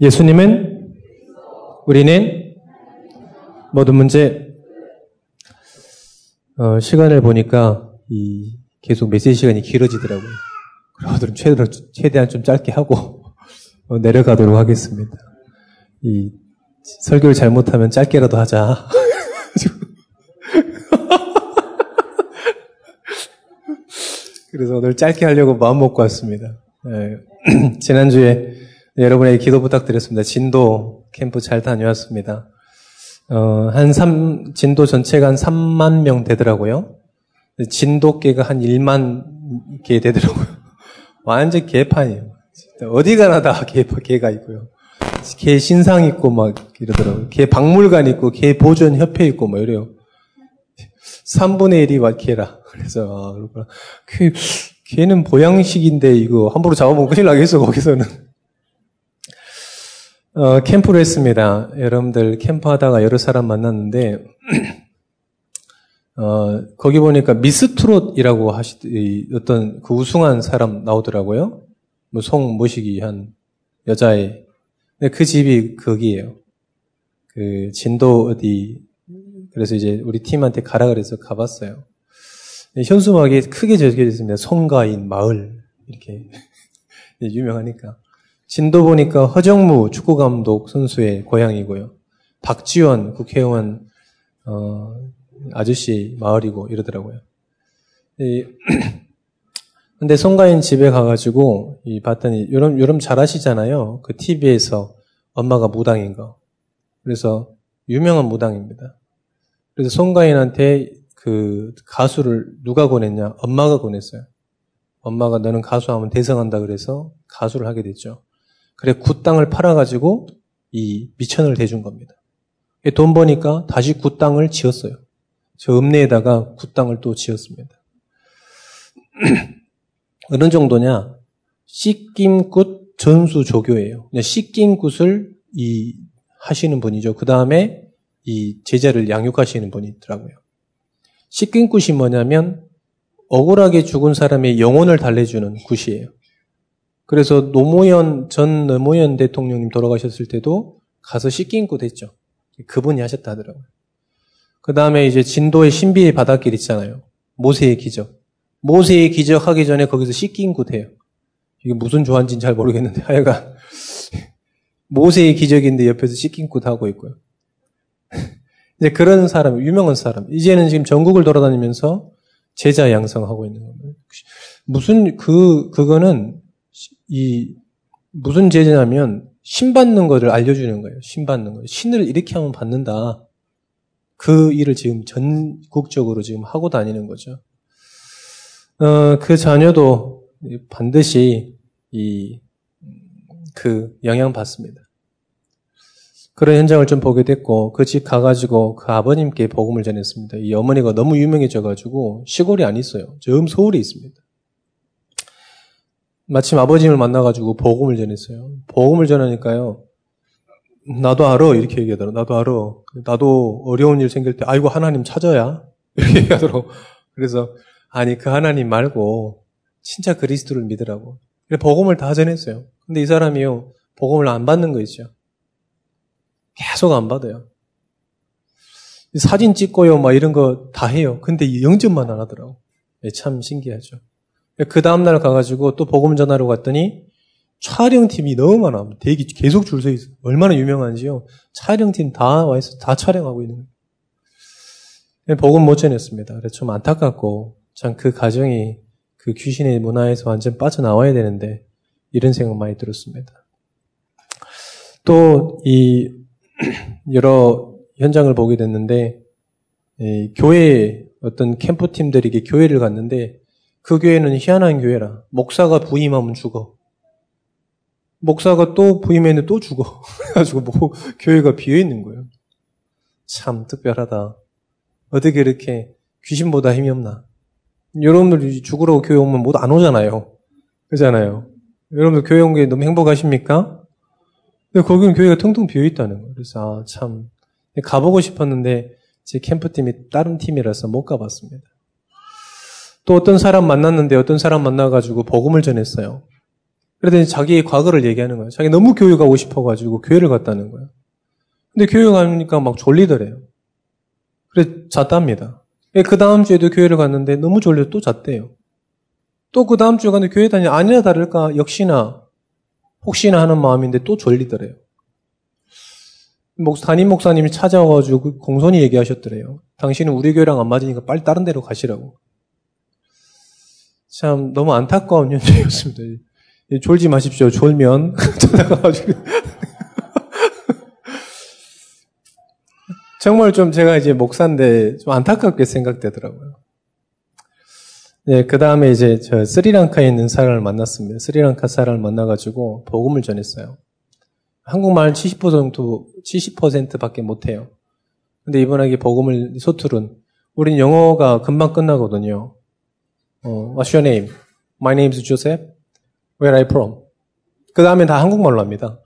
예수님은 우리는 모든 문제 어, 시간을 보니까 이 계속 메시지 시간이 길어지더라고요. 그러더니 최대한, 최대한 좀 짧게 하고 어, 내려가도록 하겠습니다. 이 설교를 잘못하면 짧게라도 하자. 그래서 오늘 짧게 하려고 마음 먹고 왔습니다. 네. 지난주에 여러분에게 기도 부탁드렸습니다. 진도 캠프 잘 다녀왔습니다. 어, 한 3, 진도 전체가 한 3만 명 되더라고요. 진도계가 한 1만 개 되더라고요. 완전 개판이에요. 어디 가나 다 개, 개가 있고요. 개 신상 있고 막 이러더라고요. 개 박물관 있고, 개 보존 협회 있고 뭐 이래요. 3분의 1이 개라. 그래서, 아, 그렇구나. 개, 개는 보양식인데 이거 함부로 잡아먹으면 큰일 나겠어, 거기서는. 어, 캠프를 했습니다. 여러분들 캠프하다가 여러 사람 만났는데, 어, 거기 보니까 미스 트롯이라고 하시, 어떤 그 우승한 사람 나오더라고요. 뭐 송 모시기 한 여자애. 근데 그 집이 거기에요. 그 진도 어디, 그래서 이제 우리 팀한테 가라 그래서 가봤어요. 현수막에 크게 적혀져 있습니다. 송가인 마을. 이렇게. 유명하니까. 진도 보니까 허정무 축구 감독 선수의 고향이고요. 박지원 국회의원, 어, 아저씨 마을이고 이러더라고요. 이, 근데 송가인 집에 가가지고 이 봤더니 여러분 여러분 잘 아시잖아요. 그 TV에서 엄마가 무당인 거. 그래서 유명한 무당입니다. 그래서 송가인한테 그 가수를 누가 권했냐? 엄마가 권했어요. 엄마가 너는 가수하면 대성한다 그래서 가수를 하게 됐죠. 그래 굿당을 팔아가지고 이 밑천을 대준 겁니다. 돈 버니까 다시 굿당을 지었어요. 저 읍내에다가 굿당을 또 지었습니다. 어느 정도냐? 씻김굿 전수조교예요. 씻김굿을 이 하시는 분이죠. 그 다음에 이 제자를 양육하시는 분이 있더라고요. 씻김굿이 뭐냐면 억울하게 죽은 사람의 영혼을 달래주는 굿이에요. 그래서 노무현 전 노무현 대통령님 돌아가셨을 때도 가서 씻김굿 했죠. 그분이 하셨다 하더라고요. 그 다음에 이제 진도의 신비의 바닷길 있잖아요. 모세의 기적. 모세의 기적 하기 전에 거기서 씻긴굿 해요. 이게 무슨 조한지는 잘 모르겠는데 하여간 모세의 기적인데 옆에서 씻긴굿 하고 있고요. 이제 그런 사람, 유명한 사람. 이제는 지금 전국을 돌아다니면서 제자 양성하고 있는 겁니다. 무슨 그 그거는 이 무슨 제자냐면 신 받는 것을 알려주는 거예요. 신 받는 거. 신을 이렇게 하면 받는다. 그 일을 지금 전국적으로 지금 하고 다니는 거죠. 어, 그 자녀도 반드시 이, 그 영향 받습니다. 그런 현장을 좀 보게 됐고, 그 집 가가지고 그 아버님께 복음을 전했습니다. 이 어머니가 너무 유명해져가지고 시골이 안 있어요. 저 서울에 있습니다. 마침 아버님을 만나가지고 복음을 전했어요. 복음을 전하니까요. 나도 알아. 이렇게 얘기하더라. 나도 알아. 나도 어려운 일 생길 때, 아이고, 하나님 찾아야. 이렇게 얘기하더라고. 그래서, 아니, 그 하나님 말고, 진짜 그리스도를 믿으라고. 그래, 복음을 다 전했어요. 근데 이 사람이요, 복음을 안 받는 거 있죠. 계속 안 받아요. 사진 찍고요, 막 이런 거 다 해요. 근데 영접만 안 하더라고. 네, 참 신기하죠. 그 다음날 가가지고 또 복음 전하러 갔더니 촬영팀이 너무 많아. 대기 계속 줄 서 있어. 얼마나 유명한지요. 촬영팀 다 와 있어. 다 촬영하고 있는 거예요. 복음 못 전했습니다. 그래서 좀 안타깝고, 참 그 가정이 그 귀신의 문화에서 완전 빠져나와야 되는데, 이런 생각 많이 들었습니다. 또, 이, 여러 현장을 보게 됐는데, 교회 어떤 캠프팀들에게 교회를 갔는데, 그 교회는 희한한 교회라. 목사가 부임하면 죽어. 목사가 또 부임했는데 또 죽어. 그래가지고 뭐 교회가 비어 있는 거예요. 참 특별하다. 어떻게 이렇게 귀신보다 힘이 없나? 여러분들 죽으라고 교회 오면 못 안 오잖아요. 그잖아요. 여러분들 교회 온 게 너무 행복하십니까? 근데 거기는 교회가 텅텅 비어 있다는 거예요. 그래서 아, 참 가보고 싶었는데 제 캠프팀이 다른 팀이라서 못 가봤습니다. 또 어떤 사람 만났는데 어떤 사람 만나가지고 복음을 전했어요. 그러더니 자기의 과거를 얘기하는 거예요. 자기 너무 교회 가고 싶어가지고 교회를 갔다는 거예요. 근데 교회 가니까 막 졸리더래요. 그래 잤답니다. 그 다음 주에도 교회를 갔는데 너무 졸려 또 잤대요. 또 그 다음 주에 갔는데 교회 다니 아니나 다를까 역시나 혹시나 하는 마음인데 또 졸리더래요. 목, 담임 목사님이 찾아와가지고 그 공손히 얘기하셨더래요. 당신은 우리 교회랑 안 맞으니까 빨리 다른 데로 가시라고. 참 너무 안타까운 현장이었습니다. 졸지 마십시오. 졸면 찾아가가지고 정말 좀 제가 이제 목사인데 좀 안타깝게 생각되더라고요. 네, 그 다음에 이제 저 스리랑카에 있는 사람을 만났습니다. 스리랑카 사람을 만나가지고 복음을 전했어요. 한국말 70% 정도, 70%밖에 못해요. 근데 이번에 복음을 소툴은 우린 영어가 금방 끝나거든요. 어, what's your name? My name is Joseph. Where are you from? 그 다음에 다 한국말로 합니다.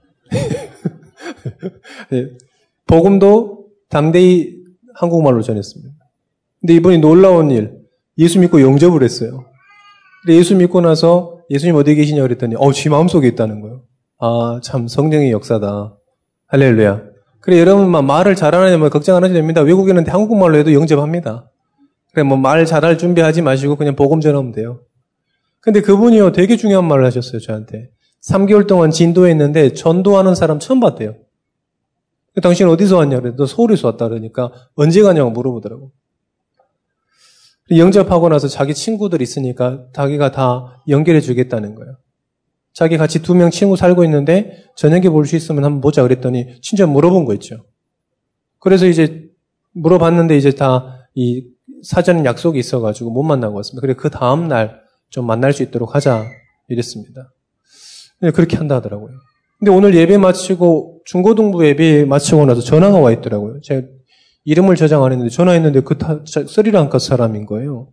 네, 복음도 담대히 한국말로 전했습니다. 근데 이번에 놀라운 일, 예수 믿고 영접을 했어요. 근데 예수 믿고 나서 예수님 어디 계시냐 그랬더니, 어, 지 마음속에 있다는 거예요. 아, 참 성령의 역사다. 할렐루야. 그래, 여러분만 말을 잘하느냐, 뭐 걱정 안 하셔도 됩니다. 외국인한테 한국말로 해도 영접합니다. 그래, 뭐말 잘할 준비하지 마시고 그냥 복음 전하면 돼요. 근데 그분이요, 되게 중요한 말을 하셨어요, 저한테. 3개월 동안 진도에 있는데 전도하는 사람 처음 봤대요. 당신 어디서 왔냐? 그래. 너 서울에서 왔다 그러니까 언제 가냐고 물어보더라고. 영접하고 나서 자기 친구들 있으니까 자기가 다 연결해 주겠다는 거예요. 자기 같이 두 명 친구 살고 있는데 저녁에 볼 수 있으면 한번 보자 그랬더니 진짜 물어본 거 있죠. 그래서 이제 물어봤는데 이제 다 이 사전 약속이 있어가지고 못 만나고 왔습니다. 그래 그 다음 날 좀 만날 수 있도록 하자 이랬습니다. 네, 그렇게 한다 하더라고요. 근데 오늘 예배 마치고 중고등부 예배 마치고 나서 전화가 와 있더라고요. 제가 이름을 저장 안 했는데 전화했는데 그 타, 스리랑카 사람인 거예요.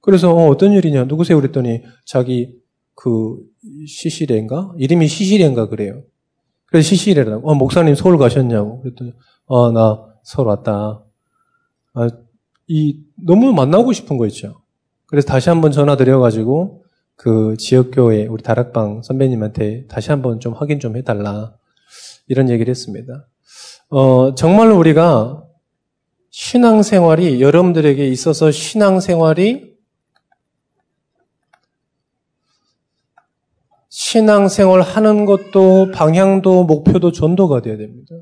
그래서 어, 떤 일이냐 누구세요 그랬더니 자기 그 시시레인가 이름이 시시레인가 그래요. 그래서 시시레라고 어, 목사님 서울 가셨냐고 그랬더니 어나 서울 왔다. 아, 이 너무 만나고 싶은 거 있죠. 그래서 다시 한번 전화 드려가지고 그 지역교회 우리 다락방 선배님한테 다시 한번 좀 확인 좀 해달라 이런 얘기를 했습니다. 어, 정말로 우리가 신앙생활이 여러분들에게 있어서 신앙생활이 신앙생활 하는 것도 방향도 목표도 전도가 되어야 됩니다.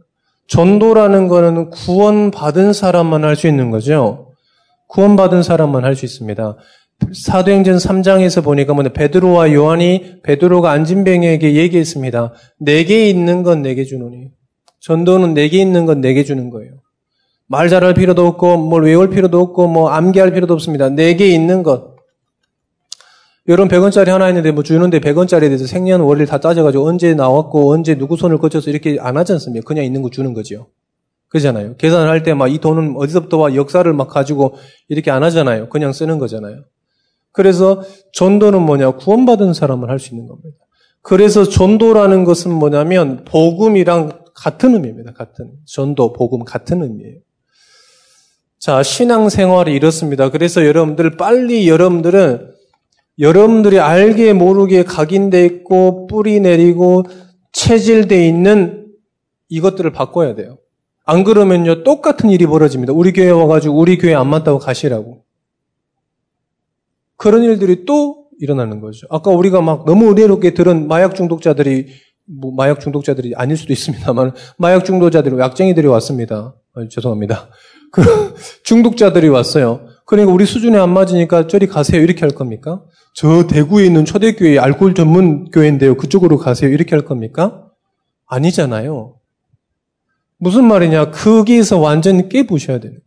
전도라는 거는 구원받은 사람만 할 수 있는 거죠. 구원받은 사람만 할 수 있습니다. 사도행전 3장에서 보니까 뭐 베드로와 요한이 베드로가 안진뱅에게 얘기했습니다. 내게 있는 건 내게 주노니. 전도는 내게 있는 건 내게 주는 거예요. 말 잘할 필요도 없고 뭘 외울 필요도 없고 뭐 암기할 필요도 없습니다. 내게 있는 것. 여러분 100원짜리 하나 있는데 뭐 주는데 100원짜리에 대해서 생년 월일 다 따져가지고 언제 나왔고 언제 누구 손을 거쳐서 이렇게 안 하지 않습니까? 그냥 있는 거 주는 거죠. 그잖아요. 계산을 할 때 막 이 돈은 어디서부터 와 역사를 막 가지고 이렇게 안 하잖아요. 그냥 쓰는 거잖아요. 그래서 전도는 뭐냐? 구원받은 사람을 할 수 있는 겁니다. 그래서 전도라는 것은 뭐냐면 복음이랑 같은 의미입니다. 같은 전도, 복음 같은 의미예요. 자, 신앙 생활이 이렇습니다. 그래서 여러분들 빨리 여러분들은 여러분들이 알게 모르게 각인돼 있고 뿌리 내리고 체질돼 있는 이것들을 바꿔야 돼요. 안 그러면요 똑같은 일이 벌어집니다. 우리 교회 와가지고 우리 교회 안 맞다고 가시라고. 그런 일들이 또 일어나는 거죠. 아까 우리가 막 너무 은혜롭게 들은 마약 중독자들이 뭐 마약 중독자들이 아닐 수도 있습니다만 마약 중독자들이 약쟁이들이 왔습니다. 아, 죄송합니다. 그 중독자들이 왔어요. 그러니까 우리 수준에 안 맞으니까 저리 가세요 이렇게 할 겁니까? 저 대구에 있는 초대교회 알코올 전문 교회인데요. 그쪽으로 가세요 이렇게 할 겁니까? 아니잖아요. 무슨 말이냐? 거기에서 완전히 깨부셔야 되는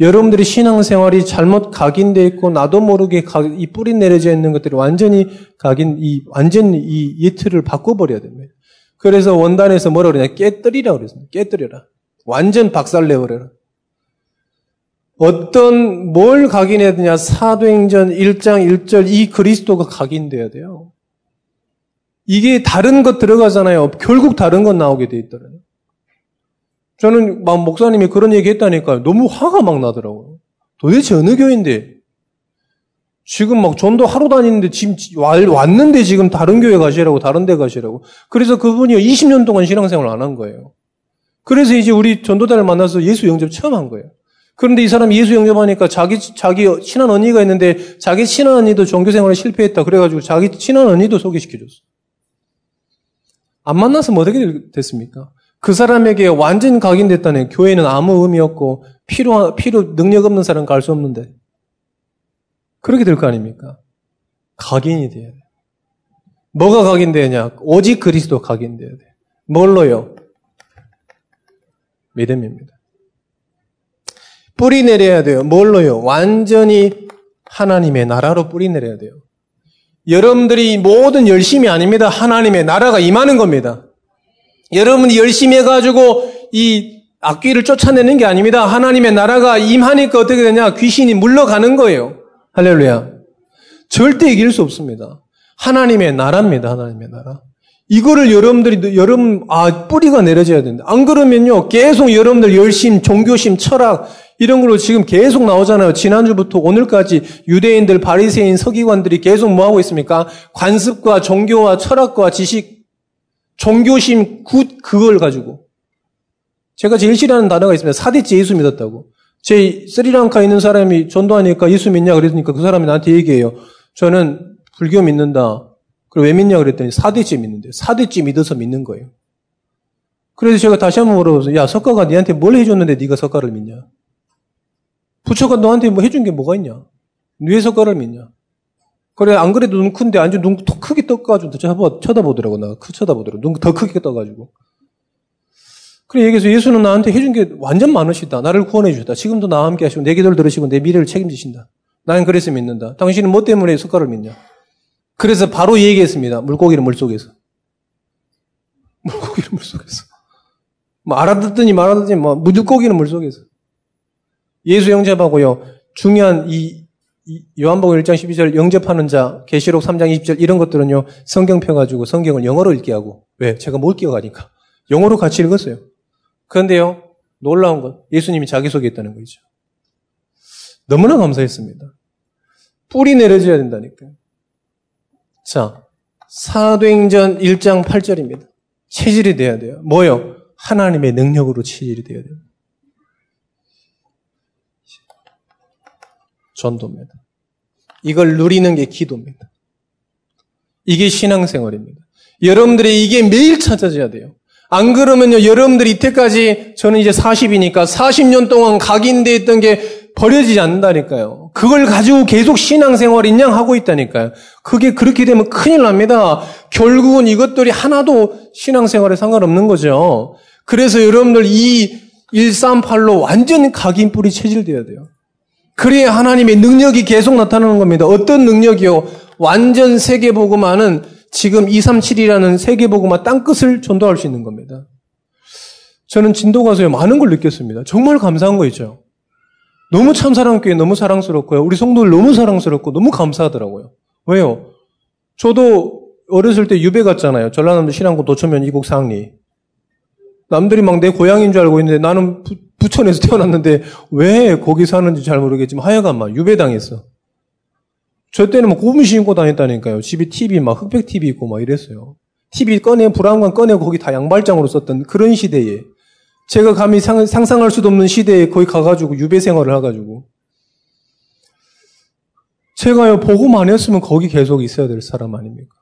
여러분들이 신앙생활이 잘못 각인되어 있고 나도 모르게 이 뿌리 내려져 있는 것들이 완전히 각인 이 완전 히 이 예틀을 바꿔버려야 됩니다. 그래서 원단에서 뭐라 그러냐 깨뜨리라 그랬습니다. 깨뜨려라. 완전 박살내버려라. 어떤 뭘 각인해야 되냐 사도행전 1장 1절 이 그리스도가 각인돼야 돼요. 이게 다른 것 들어가잖아요. 결국 다른 것 나오게 돼 있더라고요. 저는 막 목사님이 그런 얘기 했다니까 너무 화가 막 나더라고요. 도대체 어느 교회인데? 지금 막 전도 하러 다니는데 지금 왔는데 지금 다른 교회 가시라고 다른 데 가시라고. 그래서 그분이 20년 동안 신앙생활 안 한 거예요. 그래서 이제 우리 전도자를 만나서 예수 영접 처음 한 거예요. 그런데 이 사람이 예수 영접하니까 자기 자기 친한 언니가 있는데 자기 친한 언니도 종교 생활에 실패했다. 그래가지고 자기 친한 언니도 소개시켜줬어. 안 만나서 뭐 어떻게 됐습니까? 그 사람에게 완전 각인됐다는 교회는 아무 의미 없고 필요 필요 능력 없는 사람 갈 수 없는데 그렇게 될 거 아닙니까? 각인이 돼야 돼. 뭐가 각인되냐? 오직 그리스도 각인돼야 돼. 뭘로요? 믿음입니다. 뿌리 내려야 돼요. 뭘로요? 완전히 하나님의 나라로 뿌리 내려야 돼요. 여러분들이 모든 열심이 아닙니다. 하나님의 나라가 임하는 겁니다. 여러분이 열심히 해가지고 이 악귀를 쫓아내는 게 아닙니다. 하나님의 나라가 임하니까 어떻게 되냐? 귀신이 물러가는 거예요. 할렐루야. 절대 이길 수 없습니다. 하나님의 나라입니다. 하나님의 나라. 이거를 여러분들이, 여러분, 아, 뿌리가 내려져야 된다. 안 그러면요, 계속 여러분들 열심, 종교심, 철학, 이런 걸로 지금 계속 나오잖아요. 지난주부터 오늘까지 유대인들, 바리새인, 서기관들이 계속 뭐 하고 있습니까? 관습과 종교와 철학과 지식, 종교심, 굿, 그걸 가지고. 제가 제일 싫어하는 단어가 있습니다. 사대째 예수 믿었다고. 제 스리랑카에 있는 사람이 전도하니까 예수 믿냐 그랬으니까 그 사람이 나한테 얘기해요. 저는 불교 믿는다. 그리고 왜 믿냐 그랬더니 사대째 믿는데 사대째 믿어서 믿는 거예요. 그래서 제가 다시 한번 물어봤어요. 야 석가가 니한테 뭘 해줬는데 네가 석가를 믿냐? 부처가 너한테 뭐 해준 게 뭐가 있냐? 왜 석가를 믿냐? 그래 안 그래도 눈 큰데 아주 눈 더 크게 떠가지고 쳐다보, 쳐다보더라고 나 쳐다보더라고 눈 더 크게 떠가지고 그래 얘기해서 예수는 나한테 해준 게 완전 많으시다. 나를 구원해 주셨다. 지금도 나와 함께 하시고 내 기도를 들으시고 내 미래를 책임지신다. 나는 그래서 믿는다. 당신은 뭐 때문에 숟가락을 믿냐? 그래서 바로 얘기했습니다. 물고기를 물속에서. 물고기를 물속에서. 뭐 알아듣더니 말아듣더니 뭐 물고기는 물속에서. 예수 영접하고요. 중요한 이, 이 요한복음 1장 12절 영접하는 자, 계시록 3장 20절 이런 것들은요. 성경 펴 가지고 성경을 영어로 읽게 하고 왜? 제가 못 끼어가니까. 영어로 같이 읽었어요. 그런데요, 놀라운 건 예수님이 자기소개했다는 거죠. 너무나 감사했습니다. 뿌리 내려져야 된다니까요. 자, 사도행전 1장 8절입니다. 체질이 돼야 돼요. 뭐요? 하나님의 능력으로 체질이 돼야 돼요. 전도입니다. 이걸 누리는 게 기도입니다. 이게 신앙생활입니다. 여러분들이 이게 매일 찾아져야 돼요. 안 그러면요, 여러분들이 이때까지 저는 이제 40이니까 40년 동안 각인돼 있던 게 버려지지 않는다니까요. 그걸 가지고 계속 신앙생활 인양 하고 있다니까요. 그게 그렇게 되면 큰일 납니다. 결국은 이것들이 하나도 신앙생활에 상관없는 거죠. 그래서 여러분들 이 138로 완전 각인 뿌리 체질돼야 돼요. 그래야 하나님의 능력이 계속 나타나는 겁니다. 어떤 능력이요? 완전 세계보고만은 지금 237이라는 세계보고만 땅끝을 전도할 수 있는 겁니다. 저는 진도 가서 많은 걸 느꼈습니다. 정말 감사한 거 있죠. 너무 참사랑교회 너무 사랑스럽고요. 우리 성도들 너무 사랑스럽고 너무 감사하더라고요. 왜요? 저도 어렸을 때 유배 갔잖아요. 전라남도 신안군 도천면 이국 상리. 남들이 막 내 고향인 줄 알고 있는데 나는 부, 부천에서 태어났는데 왜 거기 사는지 잘 모르겠지만 하여간 막 유배당했어. 저 때는 막 고분 신고 다녔다니까요. 집에 TV 막 흑백 TV 있고 막 이랬어요. TV 꺼내 불안관 꺼내고 거기 다 양발장으로 썼던 그런 시대에 제가 감히 상, 상할 수도 없는 시대에 거기 가가지고 유배 생활을 해가지고 제가요 복음 안 했으면 거기 계속 있어야 될 사람 아닙니까?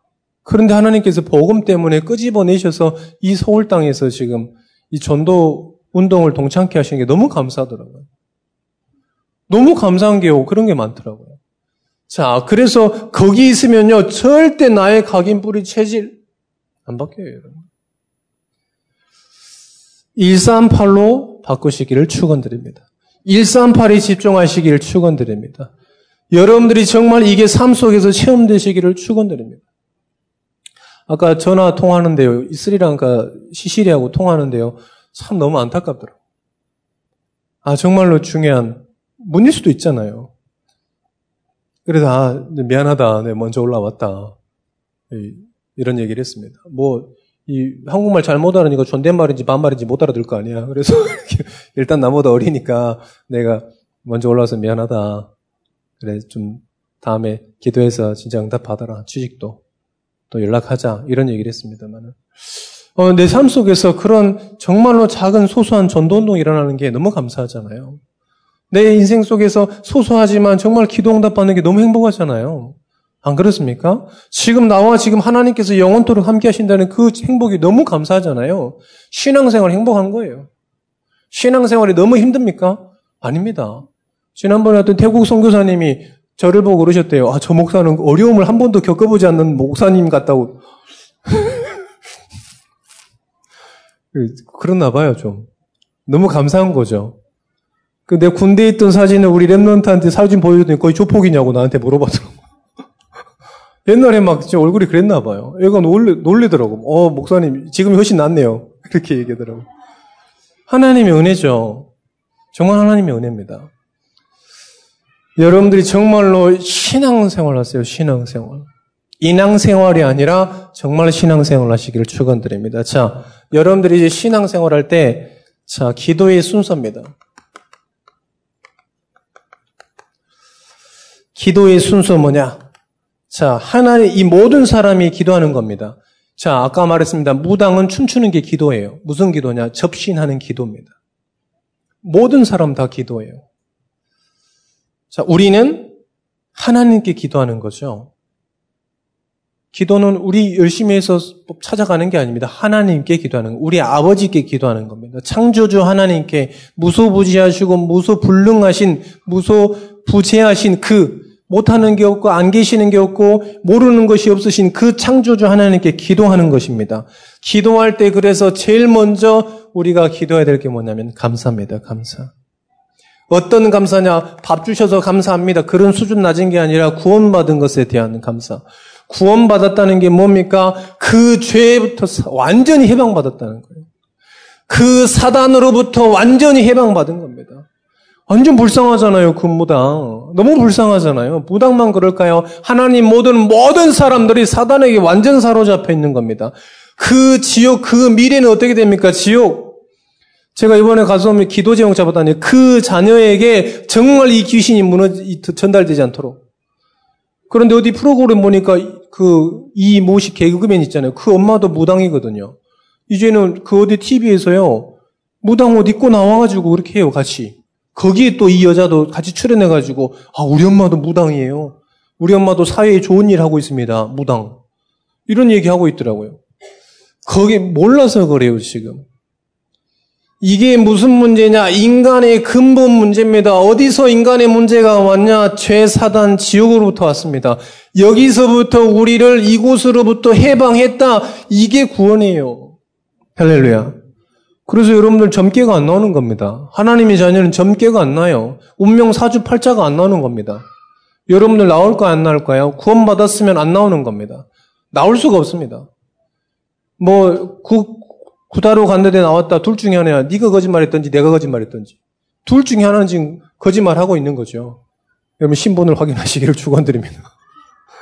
그런데 하나님께서 복음 때문에 끄집어내셔서 이 서울 땅에서 지금 이 전도 운동을 동참케 하시는 게 너무 감사하더라고요. 너무 감사한 게 그런 게 많더라고요. 자, 그래서 거기 있으면요, 절대 나의 각인 뿌리 체질 안 바뀌어요, 여러분. 138로 바꾸시기를 축원드립니다. 138에 집중하시기를 축원드립니다. 여러분들이 정말 이게 삶 속에서 체험되시기를 축원드립니다. 아까 전화 통화하는데요. 스리랑카 시시리하고 통화하는데요. 참 너무 안타깝더라고요. 아, 정말로 중요한 문일 수도 있잖아요. 그래서 아 미안하다, 네 먼저 올라왔다 이런 얘기를 했습니다. 뭐 이 한국말 잘 못 알아니까 존댓말인지 반말인지 못 알아들 거 아니야. 그래서 일단 나보다 어리니까 내가 먼저 올라와서 미안하다. 그래 좀 다음에 기도해서 진짜 응답 받아라. 취직도 또 연락하자. 이런 얘기를 했습니다만은. 어, 내 삶 속에서 그런 정말로 작은 소소한 전도 운동이 일어나는 게 너무 감사하잖아요. 내 인생 속에서 소소하지만 정말 기도 응답 받는 게 너무 행복하잖아요. 안 그렇습니까? 지금 나와 지금 하나님께서 영원토록 함께 하신다는 그 행복이 너무 감사하잖아요. 신앙생활 행복한 거예요. 신앙생활이 너무 힘듭니까? 아닙니다. 지난번에 어떤 태국 선교사님이 저를 보고 그러셨대요. 아, 저 목사는 어려움을 한 번도 겪어보지 않는 목사님 같다고. 그렇나 봐요, 좀. 너무 감사한 거죠. 그내 군대에 있던 사진을 우리 랩런트한테 사진 보여줬더니 거의 조폭이냐고 나한테 물어봤더라고. 옛날에 막 진짜 얼굴이 그랬나 봐요. 애가 놀래, 놀래더라고. 어, 목사님, 지금이 훨씬 낫네요. 그렇게 얘기하더라고. 하나님의 은혜죠. 정말 하나님의 은혜입니다. 여러분들이 정말로 신앙생활 하세요, 신앙생활. 인앙생활이 아니라 정말 신앙생활 하시기를 축원드립니다. 자, 여러분들이 이제 신앙생활 할 때, 자, 기도의 순서입니다. 기도의 순서 뭐냐? 자, 하나님, 이 모든 사람이 기도하는 겁니다. 자, 아까 말했습니다. 무당은 춤추는 게 기도예요. 무슨 기도냐? 접신하는 기도입니다. 모든 사람 다 기도해요. 자, 우리는 하나님께 기도하는 거죠. 기도는 우리 열심히 해서 찾아가는 게 아닙니다. 하나님께 기도하는, 우리 아버지께 기도하는 겁니다. 창조주 하나님께 무소부지하시고 무소불능하신, 무소부재하신 그 못하는 게 없고 안 계시는 게 없고 모르는 것이 없으신 그 창조주 하나님께 기도하는 것입니다. 기도할 때 그래서 제일 먼저 우리가 기도해야 될 게 뭐냐면 감사입니다. 감사. 어떤 감사냐? 밥 주셔서 감사합니다. 그런 수준 낮은 게 아니라 구원받은 것에 대한 감사. 구원받았다는 게 뭡니까? 그 죄부터 완전히 해방받았다는 거예요. 그 사단으로부터 완전히 해방받은 겁니다. 완전 불쌍하잖아요, 그 무당. 너무 불쌍하잖아요. 무당만 그럴까요? 하나님 모든, 모든 사람들이 사단에게 완전 사로잡혀 있는 겁니다. 그 지옥, 그 미래는 어떻게 됩니까? 지옥. 제가 이번에 가서 기도 제목 잡았다니 그 자녀에게 정말 이 귀신이 무너지, 전달되지 않도록. 그런데 어디 프로그램 보니까 그 이 모식 개그맨 있잖아요. 그 엄마도 무당이거든요. 이제는 그 어디 TV에서요. 무당 옷 입고 나와가지고 그렇게 해요, 같이. 거기에 또 이 여자도 같이 출연해가지고, 아, 우리 엄마도 무당이에요. 우리 엄마도 사회에 좋은 일 하고 있습니다. 무당. 이런 얘기 하고 있더라고요. 거기 몰라서 그래요, 지금. 이게 무슨 문제냐? 인간의 근본 문제입니다. 어디서 인간의 문제가 왔냐? 죄, 사단, 지옥으로부터 왔습니다. 여기서부터 우리를 이곳으로부터 해방했다. 이게 구원이에요. 할렐루야. 그래서 여러분들 점괘가 안 나오는 겁니다. 하나님의 자녀는 점괘가 안 나요. 운명 사주 팔자가 안 나오는 겁니다. 여러분들 나올까요? 안 나올까요? 구원받았으면 안 나오는 겁니다. 나올 수가 없습니다. 뭐, 구, 구다로 갔는데 나왔다. 둘 중에 하나야. 네가 거짓말했던지 내가 거짓말했던지. 둘 중에 하나는 지금 거짓말하고 있는 거죠. 여러분 신분을 확인하시기를 축원드립니다.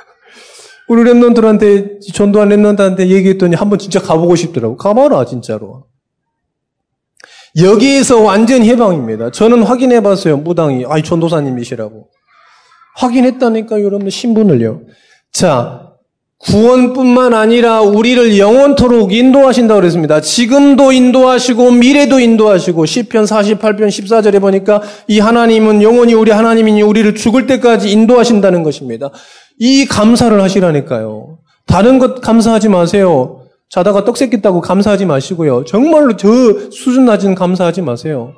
우리 랩런들한테 전도한 랩런들한테 얘기했더니 한번 진짜 가보고 싶더라고. 가봐라 진짜로. 여기에서 완전 해방입니다. 저는 확인해봤어요. 무당이 아이 전도사님이시라고. 확인했다니까 여러분 신분을요. 자 구원뿐만 아니라 우리를 영원토록 인도하신다고 그랬습니다. 지금도 인도하시고 미래도 인도하시고 시편 48편 14절에 보니까 이 하나님은 영원히 우리 하나님이니 우리를 죽을 때까지 인도하신다는 것입니다. 이 감사를 하시라니까요. 다른 것 감사하지 마세요. 자다가 떡 새끼다고 감사하지 마시고요. 정말로 저 수준 낮은 감사하지 마세요.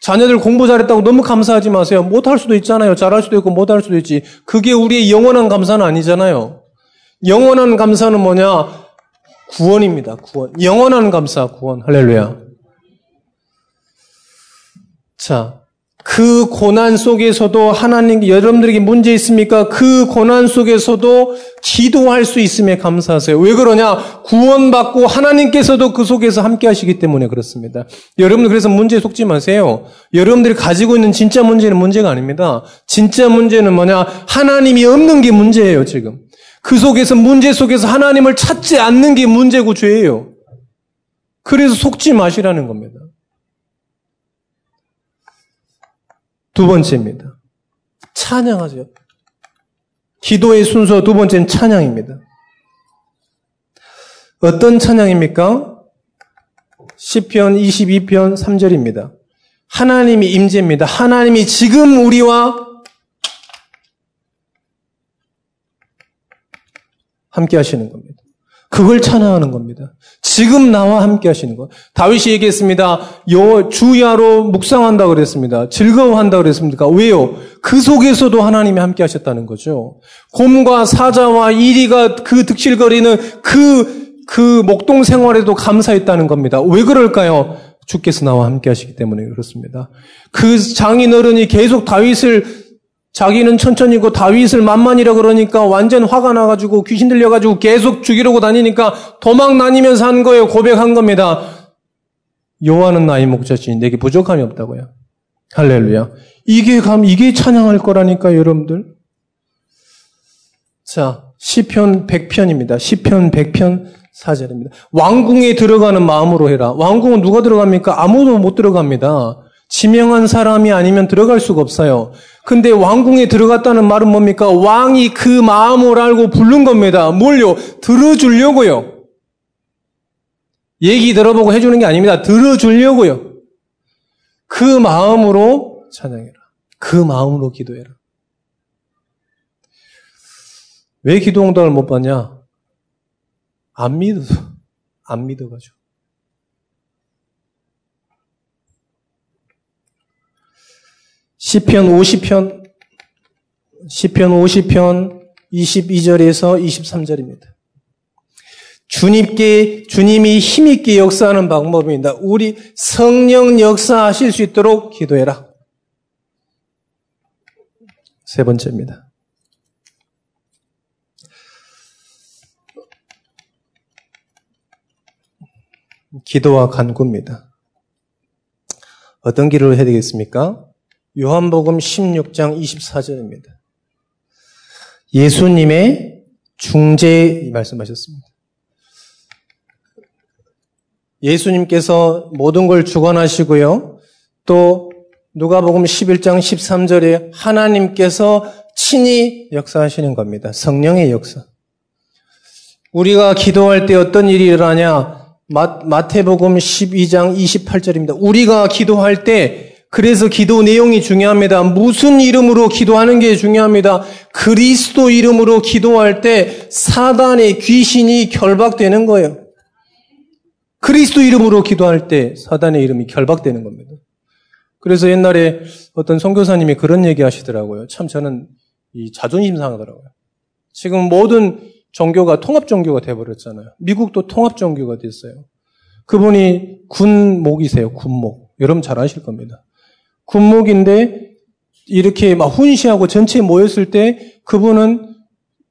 자녀들 공부 잘했다고 너무 감사하지 마세요. 못할 수도 있잖아요. 잘할 수도 있고 못할 수도 있지. 그게 우리의 영원한 감사는 아니잖아요. 영원한 감사는 뭐냐? 구원입니다. 구원. 영원한 감사, 구원. 할렐루야. 자, 그 고난 속에서도 하나님, 여러분들에게 문제 있습니까? 그 고난 속에서도 기도할 수 있음에 감사하세요. 왜 그러냐? 구원받고 하나님께서도 그 속에서 함께 하시기 때문에 그렇습니다. 여러분들 그래서 문제에 속지 마세요. 여러분들이 가지고 있는 진짜 문제는 문제가 아닙니다. 진짜 문제는 뭐냐? 하나님이 없는 게 문제예요, 지금. 그 속에서 문제 속에서 하나님을 찾지 않는 게 문제고 죄예요. 그래서 속지 마시라는 겁니다. 두 번째입니다. 찬양하세요. 기도의 순서 두 번째는 찬양입니다. 어떤 찬양입니까? 10편 22편 3절입니다. 하나님이 임재입니다. 하나님이 지금 우리와 함께 하시는 겁니다. 그걸 찬양하는 겁니다. 지금 나와 함께 하시는 것. 다윗이 얘기했습니다. 여, 주야로 묵상한다 그랬습니다. 즐거워한다 그랬습니까? 왜요? 그 속에서도 하나님이 함께 하셨다는 거죠. 곰과 사자와 이리가 그 득실거리는 그, 그 목동 생활에도 감사했다는 겁니다. 왜 그럴까요? 주께서 나와 함께 하시기 때문에 그렇습니다. 그 장인 어른이 계속 다윗을 자기는 천천히고 다윗을 만만이라 그러니까 완전 화가 나가지고 귀신 들려가지고 계속 죽이려고 다니니까 도망 다니면서 한 거예요. 고백한 겁니다. 요한은 나의 목자시니 내게 부족함이 없다고요. 할렐루야. 이게 감 이게 찬양할 거라니까 여러분들. 자, 시편 100편입니다. 시편 100편 4절입니다. 왕궁에 들어가는 마음으로 해라. 왕궁은 누가 들어갑니까? 아무도 못 들어갑니다. 지명한 사람이 아니면 들어갈 수가 없어요. 근데 왕궁에 들어갔다는 말은 뭡니까? 왕이 그 마음을 알고 부른 겁니다. 뭘요? 들어주려고요. 얘기 들어보고 해주는 게 아닙니다. 들어주려고요. 그 마음으로 찬양해라. 그 마음으로 기도해라. 왜 기도 응답을 못 받냐? 안 믿어서, 안 믿어가지고. 시편 50편, 시편 50편 22절에서 23절입니다. 주님께, 주님이 힘 있게 역사하는 방법입니다. 우리 성령 역사하실 수 있도록 기도해라. 세 번째입니다. 기도와 간구입니다. 어떤 기도를 해야 되겠습니까? 요한복음 16장 24절입니다. 예수님의 중재 말씀하셨습니다. 예수님께서 모든 걸 주관하시고요. 또 누가복음 11장 13절에 하나님께서 친히 역사하시는 겁니다. 성령의 역사. 우리가 기도할 때 어떤 일이 일어나냐? 마, 태복음 12장 28절입니다. 우리가 기도할 때 그래서 기도 내용이 중요합니다. 무슨 이름으로 기도하는 게 중요합니다. 그리스도 이름으로 기도할 때 사단의 귀신이 결박되는 거예요. 그리스도 이름으로 기도할 때 사단의 이름이 결박되는 겁니다. 그래서 옛날에 어떤 선교사님이 그런 얘기 하시더라고요. 참 저는 이 자존심 상하더라고요. 지금 모든 종교가 통합 종교가 돼버렸잖아요. 미국도 통합 종교가 됐어요. 그분이 군목이세요. 군목. 여러분 잘 아실 겁니다. 군목인데 이렇게 막 훈시하고 전체에 모였을 때 그분은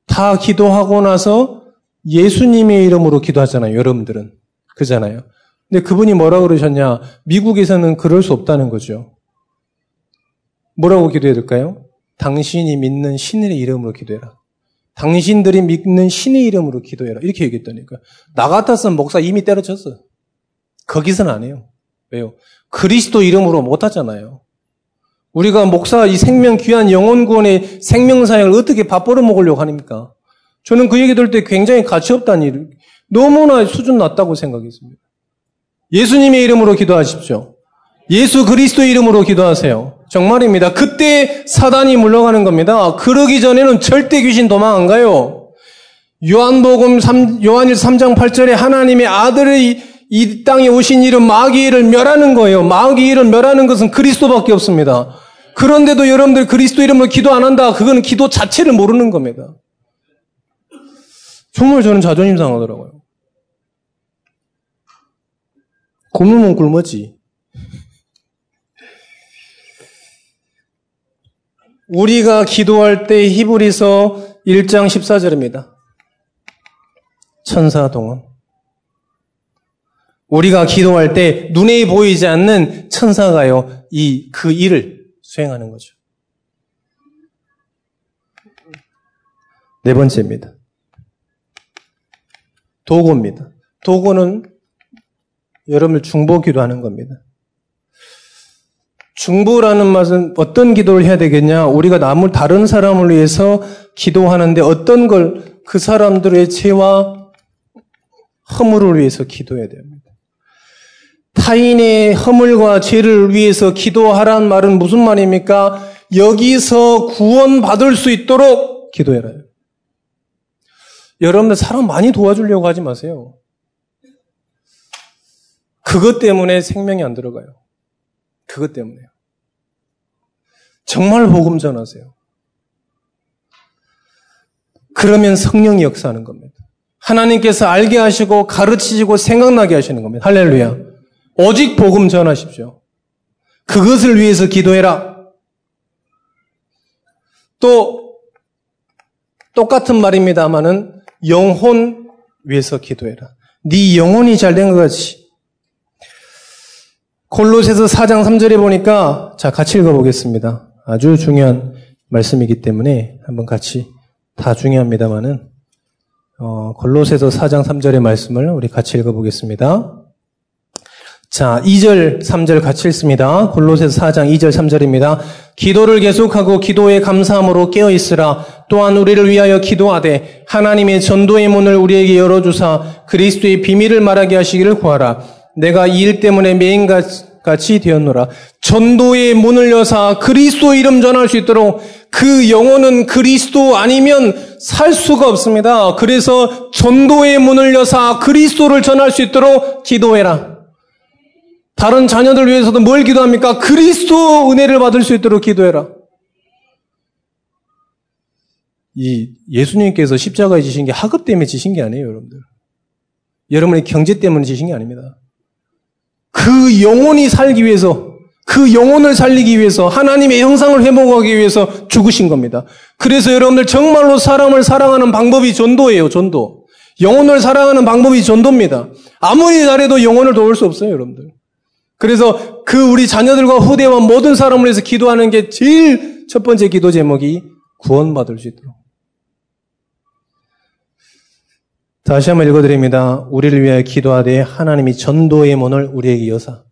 다 기도하고 나서 예수님의 이름으로 기도하잖아요. 여러분들은. 그잖아요. 근데 그분이 뭐라 그러셨냐? 미국에서는 그럴 수 없다는 거죠. 뭐라고 기도해야 될까요? 당신이 믿는 신의 이름으로 기도해라. 당신들이 믿는 신의 이름으로 기도해라. 이렇게 얘기했다니까. 나 같았으면 목사 이미 때려쳤어. 거기서는 안 해요. 왜요? 그리스도 이름으로 못 하잖아요. 우리가 목사 이 생명 귀한 영혼 구원의 생명 사역을 어떻게 밥벌어 먹으려고 합니까? 저는 그 얘기 들을 때 굉장히 가치 없다는 일, 너무나 수준 낮다고 생각했습니다. 예수님의 이름으로 기도하십시오. 예수 그리스도 이름으로 기도하세요. 정말입니다. 그때 사단이 물러가는 겁니다. 그러기 전에는 절대 귀신 도망 안 가요. 요한복음 3, 요한일 3장 8절에 하나님의 아들의 이 땅에 오신 일은 마귀를 멸하는 거예요. 마귀를 멸하는 것은 그리스도밖에 없습니다. 그런데도 여러분들 그리스도 이름으로 기도 안 한다. 그거는 기도 자체를 모르는 겁니다. 정말 저는 자존심 상하더라고요. 굶으면 굶었지. 우리가 기도할 때 히브리서 1장 14절입니다. 천사 동원. 우리가 기도할 때 눈에 보이지 않는 천사가요, 이, 그 일을 수행하는 거죠. 네 번째입니다. 도구입니다. 도구는 여러분을 중보 기도 하는 겁니다. 중보라는 말은 어떤 기도를 해야 되겠냐? 우리가 남을 다른 사람을 위해서 기도하는데 어떤 걸 그 사람들의 죄와 허물을 위해서 기도해야 됩니다. 타인의 허물과 죄를 위해서 기도하라는 말은 무슨 말입니까? 여기서 구원받을 수 있도록 기도해라. 여러분들 사람 많이 도와주려고 하지 마세요. 그것 때문에 생명이 안 들어가요. 그것 때문에요. 정말 복음 전하세요. 그러면 성령이 역사하는 겁니다. 하나님께서 알게 하시고 가르치시고 생각나게 하시는 겁니다. 할렐루야. 오직 복음 전하십시오. 그것을 위해서 기도해라. 또 똑같은 말입니다만은 영혼 위해서 기도해라. 네 영혼이 잘 된 것 같이. 콜로새서 4장 3절에 보니까 자 같이 읽어보겠습니다. 아주 중요한 말씀이기 때문에 한번 같이 다 중요합니다만은 어, 골로새서 4장 3절의 말씀을 우리 같이 읽어보겠습니다. 자, 2절, 3절 같이 읽습니다. 골로새서 4장 2절, 3절입니다. 기도를 계속하고 기도에 감사함으로 깨어 있으라. 또한 우리를 위하여 기도하되 하나님의 전도의 문을 우리에게 열어 주사 그리스도의 비밀을 말하게 하시기를 구하라. 내가 이 일 때문에 매인같이 되었노라. 전도의 문을 여사 그리스도 이름 전할 수 있도록 그 영혼은 그리스도 아니면 살 수가 없습니다. 그래서 전도의 문을 여사 그리스도를 전할 수 있도록 기도해라. 다른 자녀들 위해서도 뭘 기도합니까? 그리스도 은혜를 받을 수 있도록 기도해라. 이 예수님께서 십자가에 지신 게 학업 때문에 지신 게 아니에요, 여러분들. 여러분의 경제 때문에 지신 게 아닙니다. 그 영혼이 살기 위해서, 그 영혼을 살리기 위해서, 하나님의 형상을 회복하기 위해서 죽으신 겁니다. 그래서 여러분들 정말로 사람을 사랑하는 방법이 전도예요, 전도. 영혼을 사랑하는 방법이 전도입니다. 아무리 잘해도 영혼을 도울 수 없어요, 여러분들. 그래서 그 우리 자녀들과 후대와 모든 사람을 위해서 기도하는 게 제일 첫 번째 기도 제목이 구원받을 수 있도록. 다시 한번 읽어드립니다. 우리를 위하여 기도하되 하나님이 전도의 문을 우리에게 여사.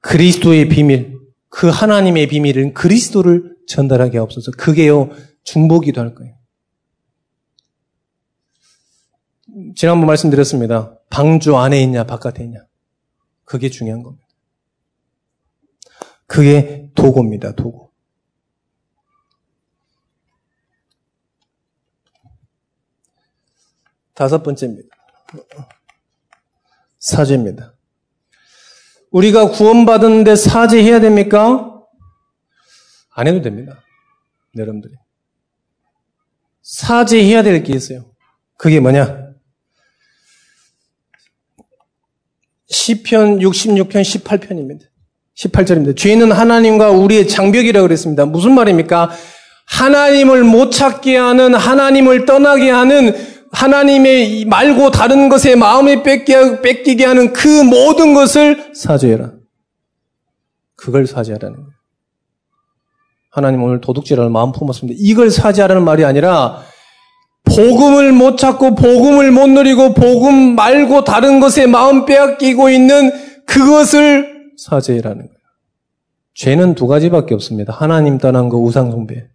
그리스도의 비밀, 그 하나님의 비밀은 그리스도를 전달하게 없어서 그게요 중보기도 할 거예요. 지난번 말씀드렸습니다. 방주 안에 있냐 바깥에 있냐. 그게 중요한 겁니다. 그게 도구입니다, 도구. 다섯 번째입니다. 사죄입니다. 우리가 구원받은데 사죄해야 됩니까? 안 해도 됩니다. 여러분들이. 사죄해야 될 게 있어요. 그게 뭐냐? 시편 66편 18편입니다. 18절입니다. 죄는 하나님과 우리의 장벽이라고 그랬습니다. 무슨 말입니까? 하나님을 못 찾게 하는, 하나님을 떠나게 하는, 하나님의 말고 다른 것에 마음에 뺏기게 하는 그 모든 것을 사죄해라. 그걸 사죄하라는 거예요. 하나님 오늘 도둑질하는 마음 품었습니다. 이걸 사죄하라는 말이 아니라 복음을 못 찾고 복음을 못 누리고 복음 말고 다른 것에 마음 빼앗기고 있는 그것을 사죄라는 거예요. 죄는 두 가지밖에 없습니다. 하나님 떠난 거 우상 숭배.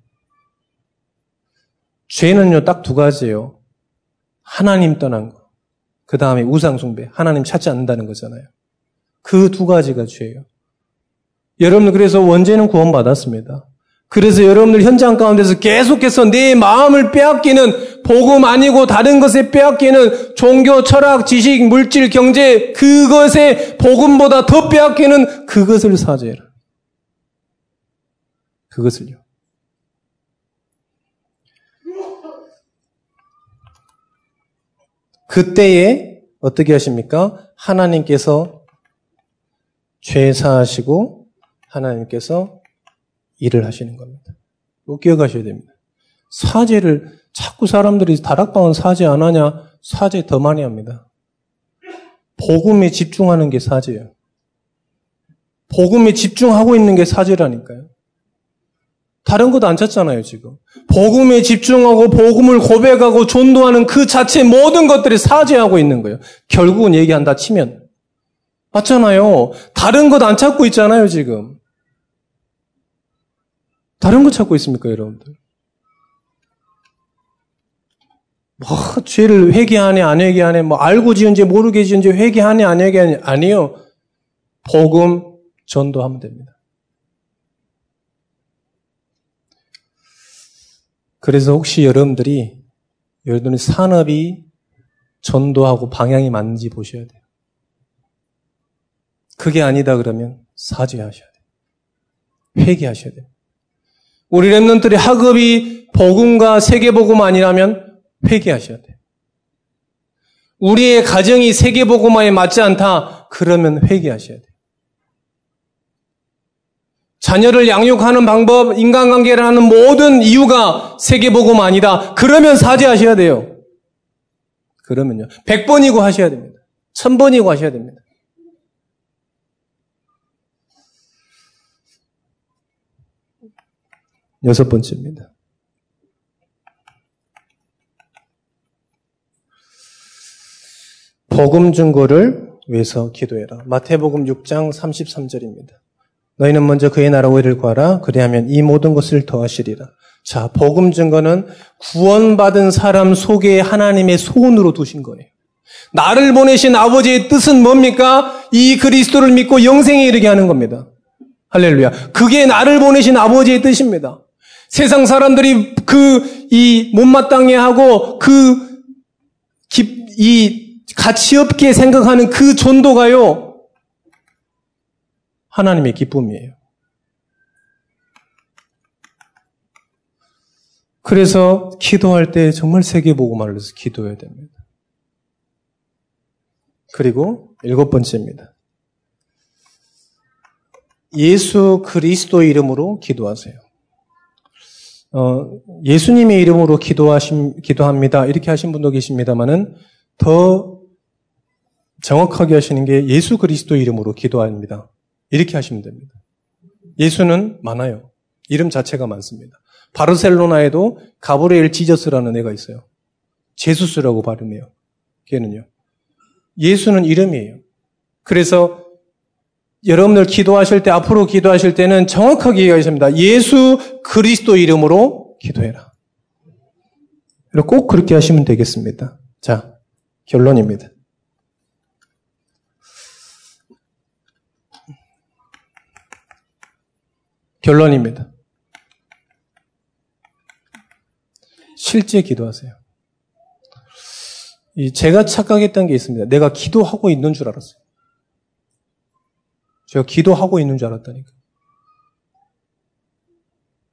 죄는요 딱 두 가지예요. 하나님 떠난 거. 그 다음에 우상 숭배. 하나님 찾지 않는다는 거잖아요. 그 두 가지가 죄예요. 여러분 그래서 원죄는 구원받았습니다. 그래서 여러분들 현장 가운데서 계속해서 내 마음을 빼앗기는 복음 아니고 다른 것에 빼앗기는 종교, 철학, 지식, 물질, 경제 그것에 복음보다 더 빼앗기는 그것을 사죄해라. 그것을요. 그때에 어떻게 하십니까? 하나님께서 죄 사하시고 하나님께서 일을 하시는 겁니다. 꼭 기억하셔야 됩니다. 사죄를 자꾸 사람들이 다락방은 사죄 안 하냐? 사죄 더 많이 합니다. 복음에 집중하는 게 사죄예요. 복음에 집중하고 있는 게 사죄라니까요. 다른 것도 안 찾잖아요, 지금. 복음에 집중하고 복음을 고백하고 존도하는 그 자체 모든 것들이 사죄하고 있는 거예요. 결국은 얘기한다 치면. 맞잖아요. 다른 것 안 찾고 있잖아요, 지금. 다른 거 찾고 있습니까, 여러분들? 뭐, 죄를 회개하네, 안 회개하네, 뭐, 알고 지은지 모르게 지은지 회개하네, 안 회개하네, 아니요. 복음 전도하면 됩니다. 그래서 혹시 여러분들이, 여러분의 산업이 전도하고 방향이 맞는지 보셔야 돼요. 그게 아니다 그러면 사죄하셔야 돼요. 회개하셔야 돼요. 우리 랩런들의 학업이 복음과 세계복음 아니라면 회개하셔야 돼요. 우리의 가정이 세계복음화에 맞지 않다 그러면 회개하셔야 돼요. 자녀를 양육하는 방법, 인간관계를 하는 모든 이유가 세계복음 아니다. 그러면 사죄하셔야 돼요. 그러면요. 100번이고 하셔야 됩니다. 1000번이고 하셔야 됩니다. 여섯 번째입니다. 복음 증거를 위해서 기도해라. 마태복음 6장 33절입니다. 너희는 먼저 그의 나라 의를 구하라. 그리하면 이 모든 것을 더하시리라. 자, 복음 증거는 구원받은 사람 속에 하나님의 소원으로 두신 거예요. 나를 보내신 아버지의 뜻은 뭡니까? 이 그리스도를 믿고 영생에 이르게 하는 겁니다. 할렐루야. 그게 나를 보내신 아버지의 뜻입니다. 세상 사람들이 그 이 못마땅해 하고 그 이 가치 없게 생각하는 그 전도가요. 하나님의 기쁨이에요. 그래서 기도할 때 정말 세계보고말을 해서 기도해야 됩니다. 그리고 일곱 번째입니다. 예수 그리스도 이름으로 기도하세요. 어, 예수님의 이름으로 기도하심, 기도합니다. 이렇게 하신 분도 계십니다만은 더 정확하게 하시는 게 예수 그리스도 이름으로 기도합니다. 이렇게 하시면 됩니다. 예수는 많아요. 이름 자체가 많습니다. 바르셀로나에도 가브리엘 지저스라는 애가 있어요. 제수스라고 발음해요. 걔는요. 예수는 이름이에요. 그래서 여러분들 기도하실 때, 앞으로 기도하실 때는 정확하게 얘기하십니다. 예수 그리스도 이름으로 기도해라. 꼭 그렇게 하시면 되겠습니다. 자, 결론입니다. 결론입니다. 실제 기도하세요. 제가 착각했던 게 있습니다. 내가 기도하고 있는 줄 알았어요. 제가 기도하고 있는 줄 알았다니까.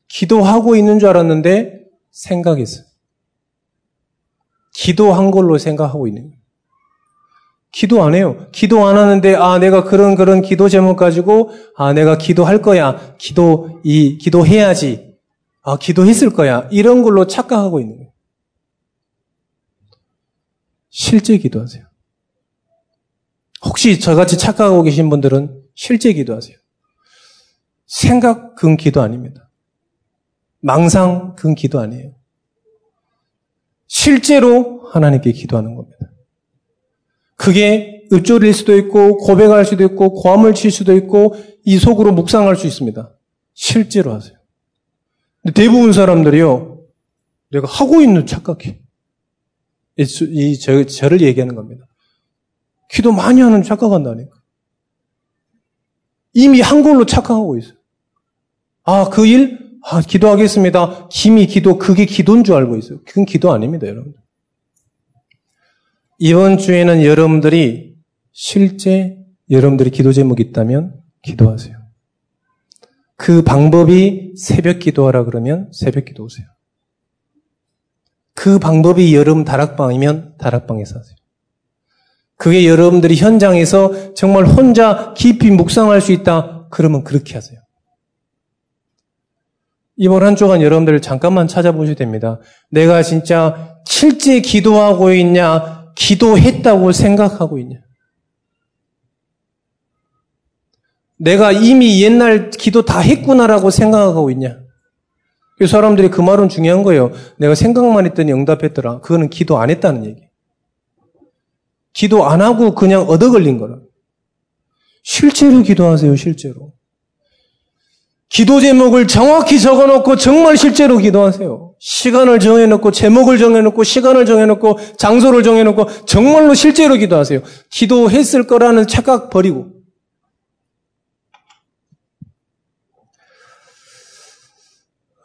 기도하고 있는 줄 알았는데 생각했어요. 기도한 걸로 생각하고 있는 거예요. 기도 안 해요. 기도 안 하는데 아 내가 그런 그런 기도 제목 가지고 아 내가 기도할 거야. 기도 이 기도해야지. 아 기도했을 거야. 이런 걸로 착각하고 있는 거예요. 실제 기도하세요. 혹시 저같이 착각하고 계신 분들은 실제 기도하세요. 생각 근 기도 아닙니다. 망상 근 기도 아니에요. 실제로 하나님께 기도하는 겁니다. 그게 읊조릴 수도 있고 고백할 수도 있고 고함을 칠 수도 있고 이 속으로 묵상할 수 있습니다. 실제로 하세요. 대부분 사람들이요. 내가 하고 있는 착각해. 이, 이 저, 저를 얘기하는 겁니다. 기도 많이 하는 착각한다니까. 이미 한 걸로 착각하고 있어요. 아, 그 일? 아, 기도하겠습니다. 김이 기도, 그게 기도인 줄 알고 있어요. 그건 기도 아닙니다, 여러분. 이번 주에는 여러분들이 실제 여러분들이 기도 제목이 있다면 기도하세요. 그 방법이 새벽 기도하라 그러면 새벽 기도 오세요. 그 방법이 여름 다락방이면 다락방에서 하세요. 그게 여러분들이 현장에서 정말 혼자 깊이 묵상할 수 있다. 그러면 그렇게 하세요. 이번 한 주간 여러분들 잠깐만 찾아보셔야 됩니다. 내가 진짜 실제 기도하고 있냐, 기도했다고 생각하고 있냐. 내가 이미 옛날 기도 다 했구나라고 생각하고 있냐. 그 사람들이 그 말은 중요한 거예요. 내가 생각만 했더니 응답했더라. 그거는 기도 안 했다는 얘기. 기도 안 하고 그냥 얻어 걸린 거라. 실제로 기도하세요, 실제로. 기도 제목을 정확히 적어 놓고 정말 실제로 기도하세요. 시간을 정해 놓고 제목을 정해 놓고 시간을 정해 놓고 장소를 정해 놓고 정말로 실제로 기도하세요. 기도했을 거라는 착각 버리고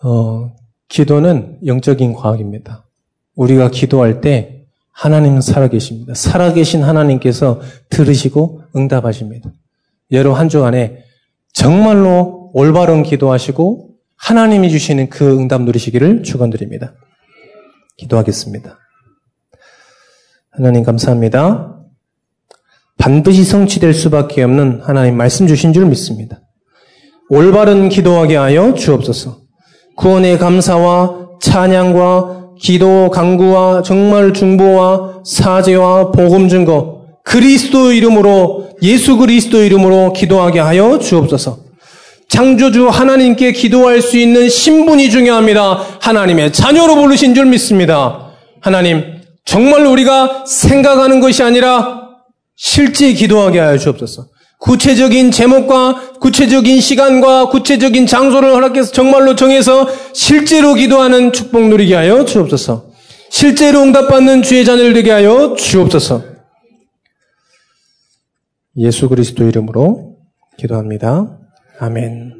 어, 기도는 영적인 과학입니다. 우리가 기도할 때 하나님은 살아계십니다. 살아계신 하나님께서 들으시고 응답하십니다. 여러분 한 주간에 정말로 올바른 기도하시고 하나님이 주시는 그 응답 누리시기를 축원드립니다. 기도하겠습니다. 하나님 감사합니다. 반드시 성취될 수밖에 없는 하나님 말씀 주신 줄 믿습니다. 올바른 기도하게 하여 주옵소서. 구원의 감사와 찬양과 기도 강구와 정말 중보와 사죄와 복음 증거 그리스도 이름으로 예수 그리스도 이름으로 기도하게 하여 주옵소서. 창조주 하나님께 기도할 수 있는 신분이 중요합니다. 하나님의 자녀로 부르신 줄 믿습니다. 하나님, 정말 우리가 생각하는 것이 아니라 실제 기도하게 하여 주옵소서. 구체적인 제목과 구체적인 시간과 구체적인 장소를 허락해서 정말로 정해서 실제로 기도하는 축복 누리게 하여 주옵소서. 실제로 응답받는 주의 자녀를 되게 하여 주옵소서. 예수 그리스도 이름으로 기도합니다. 아멘.